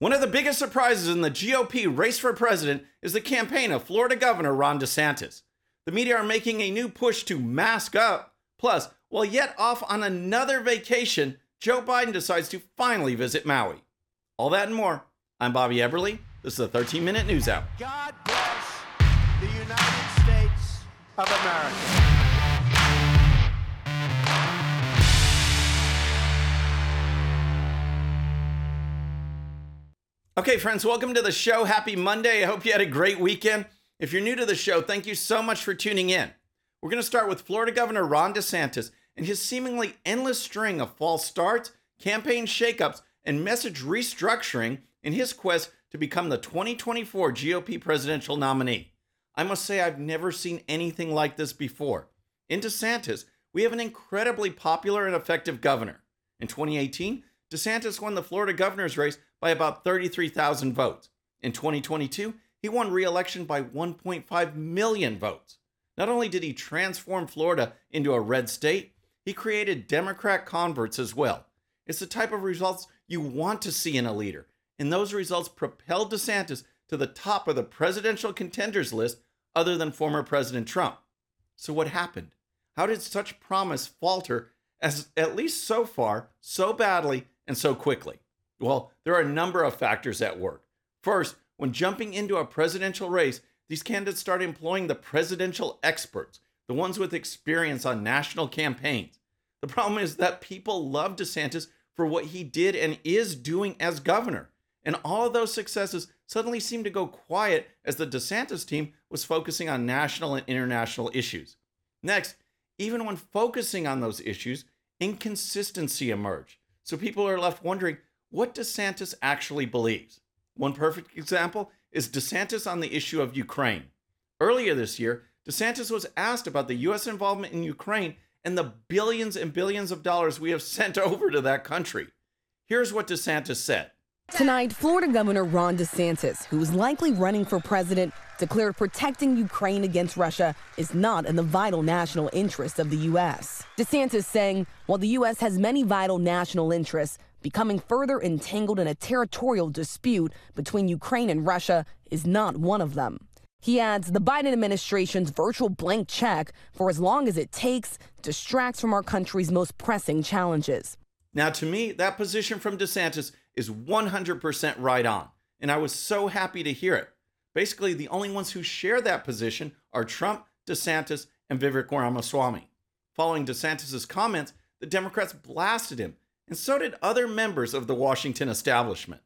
One of the biggest surprises in the GOP race for president is the campaign of Florida Governor Ron DeSantis. The media are making a new push to mask up. Plus, while yet off on another vacation, Joe Biden decides to finally visit Maui. All that and more. I'm Bobby Eberle. This is the 13 Minute News Hour. God bless the United States of America. Okay, friends, welcome to the show. Happy Monday. I hope you had a great weekend. If you're new to the show, thank you so much for tuning in. We're going to start with Florida Governor Ron DeSantis and his seemingly endless string of false starts, campaign shakeups, and message restructuring in his quest to become the 2024 GOP presidential nominee. I must say, I've never seen anything like this before. In DeSantis, we have an incredibly popular and effective governor. In 2018, DeSantis won the Florida governor's race by about 33,000 votes. In 2022, he won re election by 1.5 million votes. Not only did he transform Florida into a red state, he created Democrat converts as well. It's the type of results you want to see in a leader, and those results propelled DeSantis to the top of the presidential contenders list other than former President Trump. So, what happened? How did such promise falter, as at least so far, so badly and so quickly? Well, there are a number of factors at work. First, when jumping into a presidential race, these candidates start employing the presidential experts, the ones with experience on national campaigns. The problem is that people love DeSantis for what he did and is doing as governor. And all of those successes suddenly seemed to go quiet as the DeSantis team was focusing on national and international issues. Next, even when focusing on those issues, inconsistency emerged. So people are left wondering what DeSantis actually believes. One perfect example is DeSantis on the issue of Ukraine. Earlier this year, DeSantis was asked about the U.S. involvement in Ukraine and the billions and billions of dollars we have sent over to that country. Here's what DeSantis said. Tonight, Florida Governor Ron DeSantis, who is likely running for president, declared protecting Ukraine against Russia is not in the vital national interest of the U.S. DeSantis saying, while the U.S. has many vital national interests, becoming further entangled in a territorial dispute between Ukraine and Russia is not one of them. He adds the Biden administration's virtual blank check for as long as it takes distracts from our country's most pressing challenges. Now, to me, that position from DeSantis is 100% right on, and I was so happy to hear it. Basically, the only ones who share that position are Trump, DeSantis, and Vivek Ramaswamy. Following DeSantis' comments, the Democrats blasted him, and so did other members of the Washington establishment.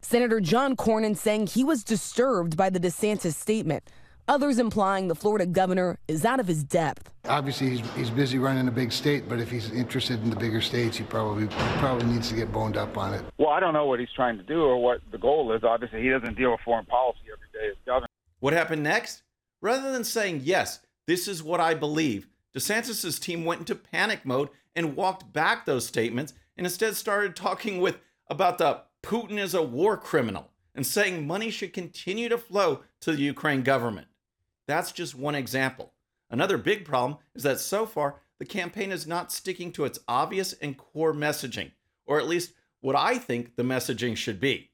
Senator John Cornyn saying he was disturbed by the DeSantis statement. Others implying the Florida governor is out of his depth. Obviously, he's, he's busy running a big state, but if he's interested in the bigger states, he probably he probably needs to get boned up on it. Well, I don't know what he's trying to do or what the goal is. Obviously, he doesn't deal with foreign policy every day as governor. What happened next? Rather than saying, yes, this is what I believe, DeSantis' team went into panic mode and walked back those statements and instead started talking with about the Putin is a war criminal and saying money should continue to flow to the Ukraine government. That's just one example. Another big problem is that so far, the campaign is not sticking to its obvious and core messaging, or at least what I think the messaging should be.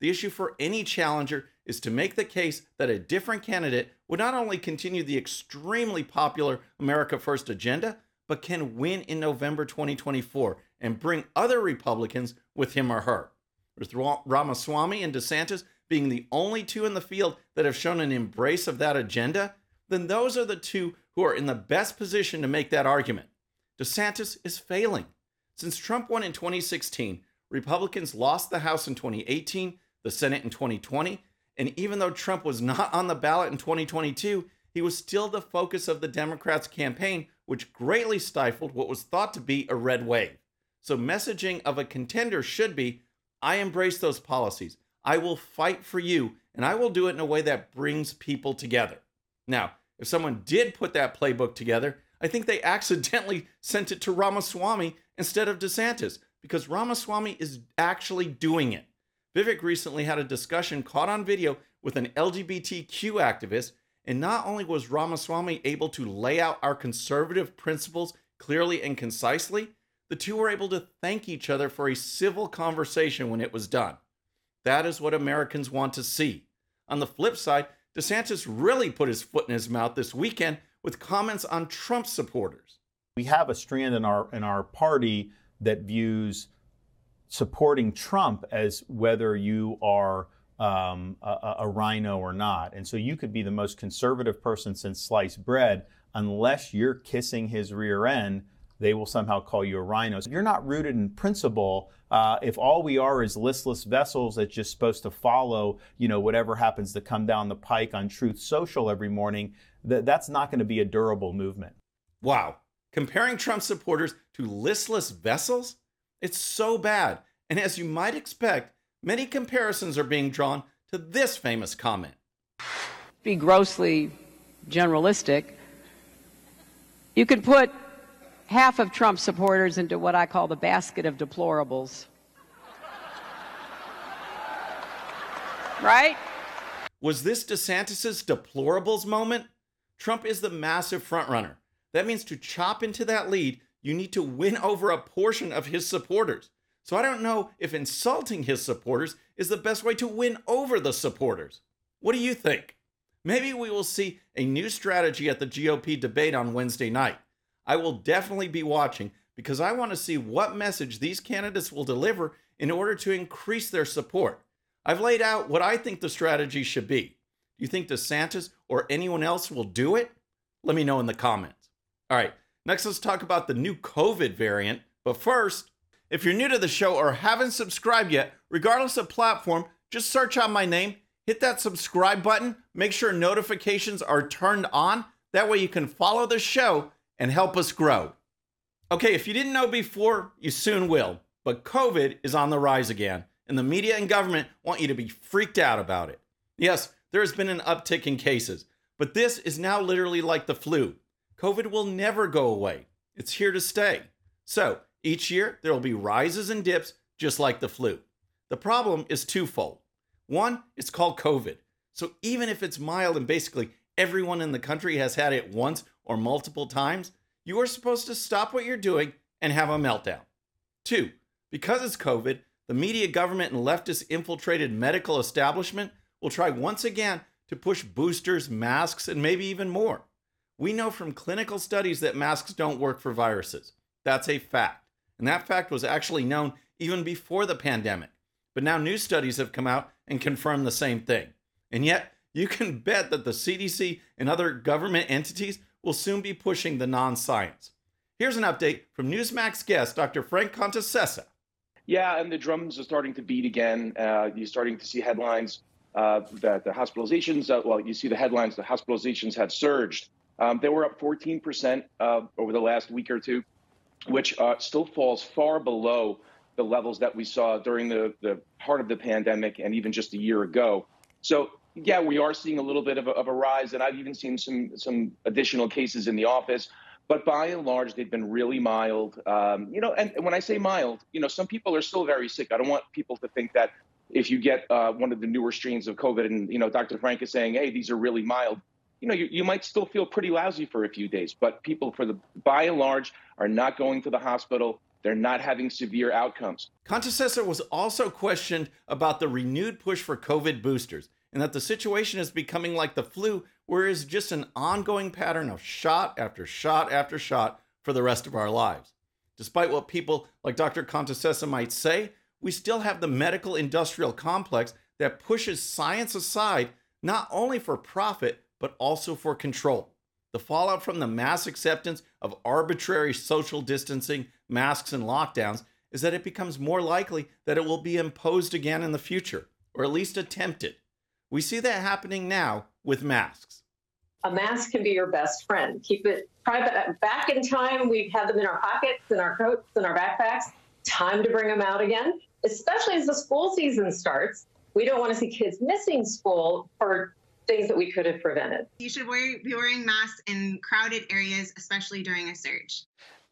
The issue for any challenger is to make the case that a different candidate would not only continue the extremely popular America First agenda, but can win in November 2024 and bring other Republicans with him or her. With Ramaswamy and DeSantis being the only two in the field that have shown an embrace of that agenda, then those are the two who are in the best position to make that argument. DeSantis is failing. Since Trump won in 2016, Republicans lost the House in 2018, the Senate in 2020, and even though Trump was not on the ballot in 2022, he was still the focus of the Democrats' campaign, which greatly stifled what was thought to be a red wave. So, messaging of a contender should be I embrace those policies. I will fight for you, and I will do it in a way that brings people together. Now, if someone did put that playbook together, I think they accidentally sent it to Ramaswamy instead of DeSantis because Ramaswamy is actually doing it. Vivek recently had a discussion caught on video with an LGBTQ activist, and not only was Ramaswamy able to lay out our conservative principles clearly and concisely, the two were able to thank each other for a civil conversation when it was done. That is what Americans want to see. On the flip side, DeSantis really put his foot in his mouth this weekend with comments on Trump supporters. We have a strand in our in our party that views supporting Trump as whether you are um, a, a RINO or not. And so you could be the most conservative person since sliced bread, unless you're kissing his rear end, they will somehow call you a RINO. So you're not rooted in principle. Uh, if all we are is listless vessels that's just supposed to follow, you know, whatever happens to come down the pike on Truth Social every morning, that that's not going to be a durable movement. Wow. Comparing Trump supporters to listless vessels? It's so bad. And as you might expect, many comparisons are being drawn to this famous comment. Be grossly generalistic. You can put half of Trump supporters into what I call the basket of deplorables. right? Was this DeSantis's deplorables moment? Trump is the massive frontrunner. That means to chop into that lead, you need to win over a portion of his supporters. So I don't know if insulting his supporters is the best way to win over the supporters. What do you think? Maybe we will see a new strategy at the GOP debate on Wednesday night. I will definitely be watching because I want to see what message these candidates will deliver in order to increase their support. I've laid out what I think the strategy should be. Do you think DeSantis or anyone else will do it? Let me know in the comments. All right, next let's talk about the new COVID variant. But first, if you're new to the show or haven't subscribed yet, regardless of platform, just search out my name, hit that subscribe button, make sure notifications are turned on. That way you can follow the show and help us grow. Okay, if you didn't know before, you soon will. But COVID is on the rise again, and the media and government want you to be freaked out about it. Yes, there has been an uptick in cases, but this is now literally like the flu. COVID will never go away, it's here to stay. So, each year, there will be rises and dips, just like the flu. The problem is twofold. One, it's called COVID. So even if it's mild and basically everyone in the country has had it once or multiple times, you are supposed to stop what you're doing and have a meltdown. Two, because it's COVID, the media, government, and leftist infiltrated medical establishment will try once again to push boosters, masks, and maybe even more. We know from clinical studies that masks don't work for viruses. That's a fact. And that fact was actually known even before the pandemic. But now new studies have come out and confirmed the same thing. And yet, you can bet that the CDC and other government entities will soon be pushing the non science. Here's an update from Newsmax guest Dr. Frank Contacessa. Yeah, and the drums are starting to beat again. Uh, you're starting to see headlines uh, that the hospitalizations, uh, well, you see the headlines, the hospitalizations have surged. Um, they were up 14% uh, over the last week or two which uh, still falls far below the levels that we saw during the, the heart of the pandemic and even just a year ago. So, yeah, we are seeing a little bit of a, of a rise, and I've even seen some some additional cases in the office. But by and large, they've been really mild. Um, you know, and when I say mild, you know, some people are still very sick. I don't want people to think that if you get uh, one of the newer strains of COVID, and you know, Dr. Frank is saying, "Hey, these are really mild." you know, you, you might still feel pretty lousy for a few days, but people, for the by and large, are not going to the hospital. They're not having severe outcomes. Contacessa was also questioned about the renewed push for COVID boosters and that the situation is becoming like the flu, where it's just an ongoing pattern of shot after shot after shot for the rest of our lives. Despite what people like Dr. Contessa might say, we still have the medical industrial complex that pushes science aside not only for profit, but also for control. The fallout from the mass acceptance of arbitrary social distancing, masks, and lockdowns is that it becomes more likely that it will be imposed again in the future, or at least attempted. We see that happening now with masks. A mask can be your best friend. Keep it private. Back in time, we had them in our pockets, in our coats, in our backpacks. Time to bring them out again, especially as the school season starts. We don't want to see kids missing school for things that we could have prevented. You should wear, be wearing masks in crowded areas, especially during a surge.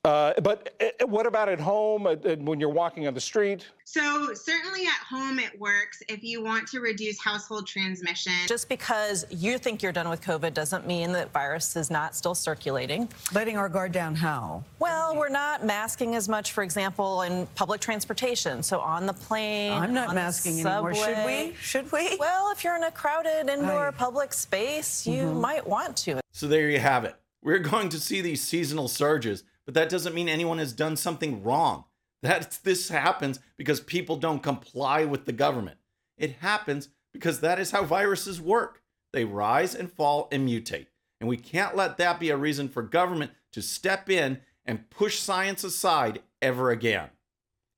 Uh, but uh, what about at home uh, when you're walking on the street? So, certainly at home, it works if you want to reduce household transmission. Just because you think you're done with COVID doesn't mean that virus is not still circulating. Letting our guard down how? Well, we're not masking as much, for example, in public transportation. So on the plane. I'm not masking anymore. Should we? Should we? Well, if you're in a crowded indoor Aye. public space, you mm-hmm. might want to. So there you have it. We're going to see these seasonal surges but that doesn't mean anyone has done something wrong. That this happens because people don't comply with the government. It happens because that is how viruses work. They rise and fall and mutate. And we can't let that be a reason for government to step in and push science aside ever again.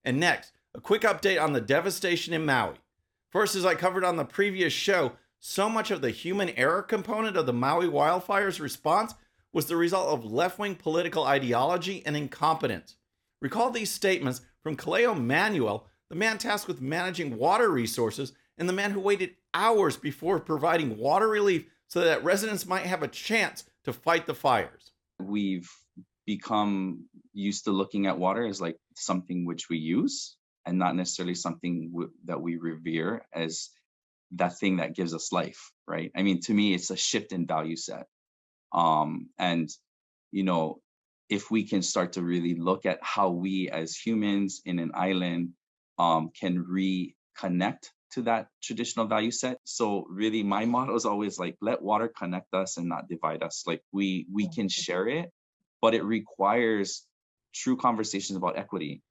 And next, a quick update on the devastation in Maui. First, as I covered on the previous show, so much of the human error component of the Maui wildfires response was the result of left wing political ideology and incompetence. Recall these statements from Kaleo Manuel, the man tasked with managing water resources and the man who waited hours before providing water relief so that residents might have a chance to fight the fires. We've become used to looking at water as like something which we use and not necessarily something w- that we revere as that thing that gives us life, right? I mean, to me, it's a shift in value set. Um, and, you know, if we can start to really look at how we as humans in an island um, can reconnect to that traditional value set. So really my motto is always like let water connect us and not divide us. Like we we can share it, but it requires true conversations about equity.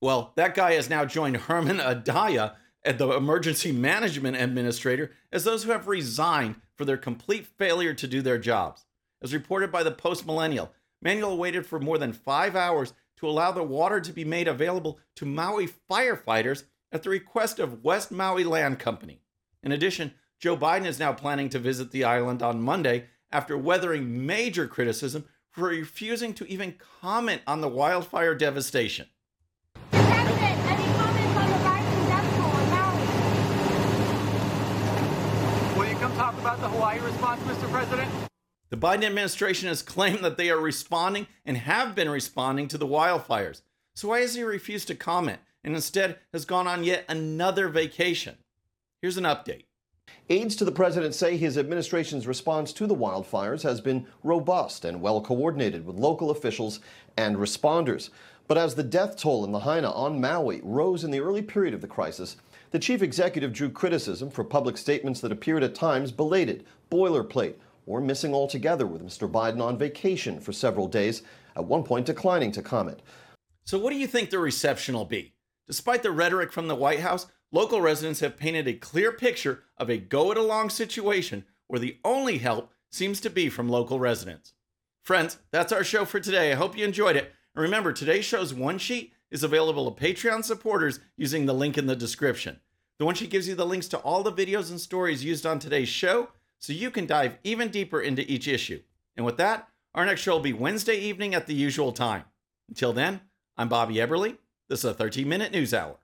Well, that guy has now joined Herman Andaya at the emergency management administrator as those who have resigned for their complete failure to do their jobs. As reported by the Post Millennial, Manuel waited for more than five hours to allow the water to be made available to Maui firefighters at the request of West Maui Land Company. In addition, Joe Biden is now planning to visit the island on Monday after weathering major criticism for refusing to even comment on the wildfire devastation. Will you come talk about the Hawaii response, Mr. President? The Biden administration has claimed that they are responding and have been responding to the wildfires. So why has he refused to comment and instead has gone on yet another vacation? Here's an update. Aides to the president say his administration's response to the wildfires has been robust and well coordinated with local officials and responders. But as the death toll in Lahaina on Maui rose in the early period of the crisis, the chief executive drew criticism for public statements that appeared at times belated, boilerplate, or missing altogether with Mr. Biden on vacation for several days, at one point declining to comment. So, what do you think the reception will be? Despite the rhetoric from the White House, local residents have painted a clear picture of a go it along situation where the only help seems to be from local residents. Friends, that's our show for today. I hope you enjoyed it. And remember, today's show's one sheet is available to Patreon supporters using the link in the description. The one sheet gives you the links to all the videos and stories used on today's show so you can dive even deeper into each issue. And with that, our next show will be Wednesday evening at the usual time. Until then, I'm Bobby Eberle. This is a 13 minute news hour.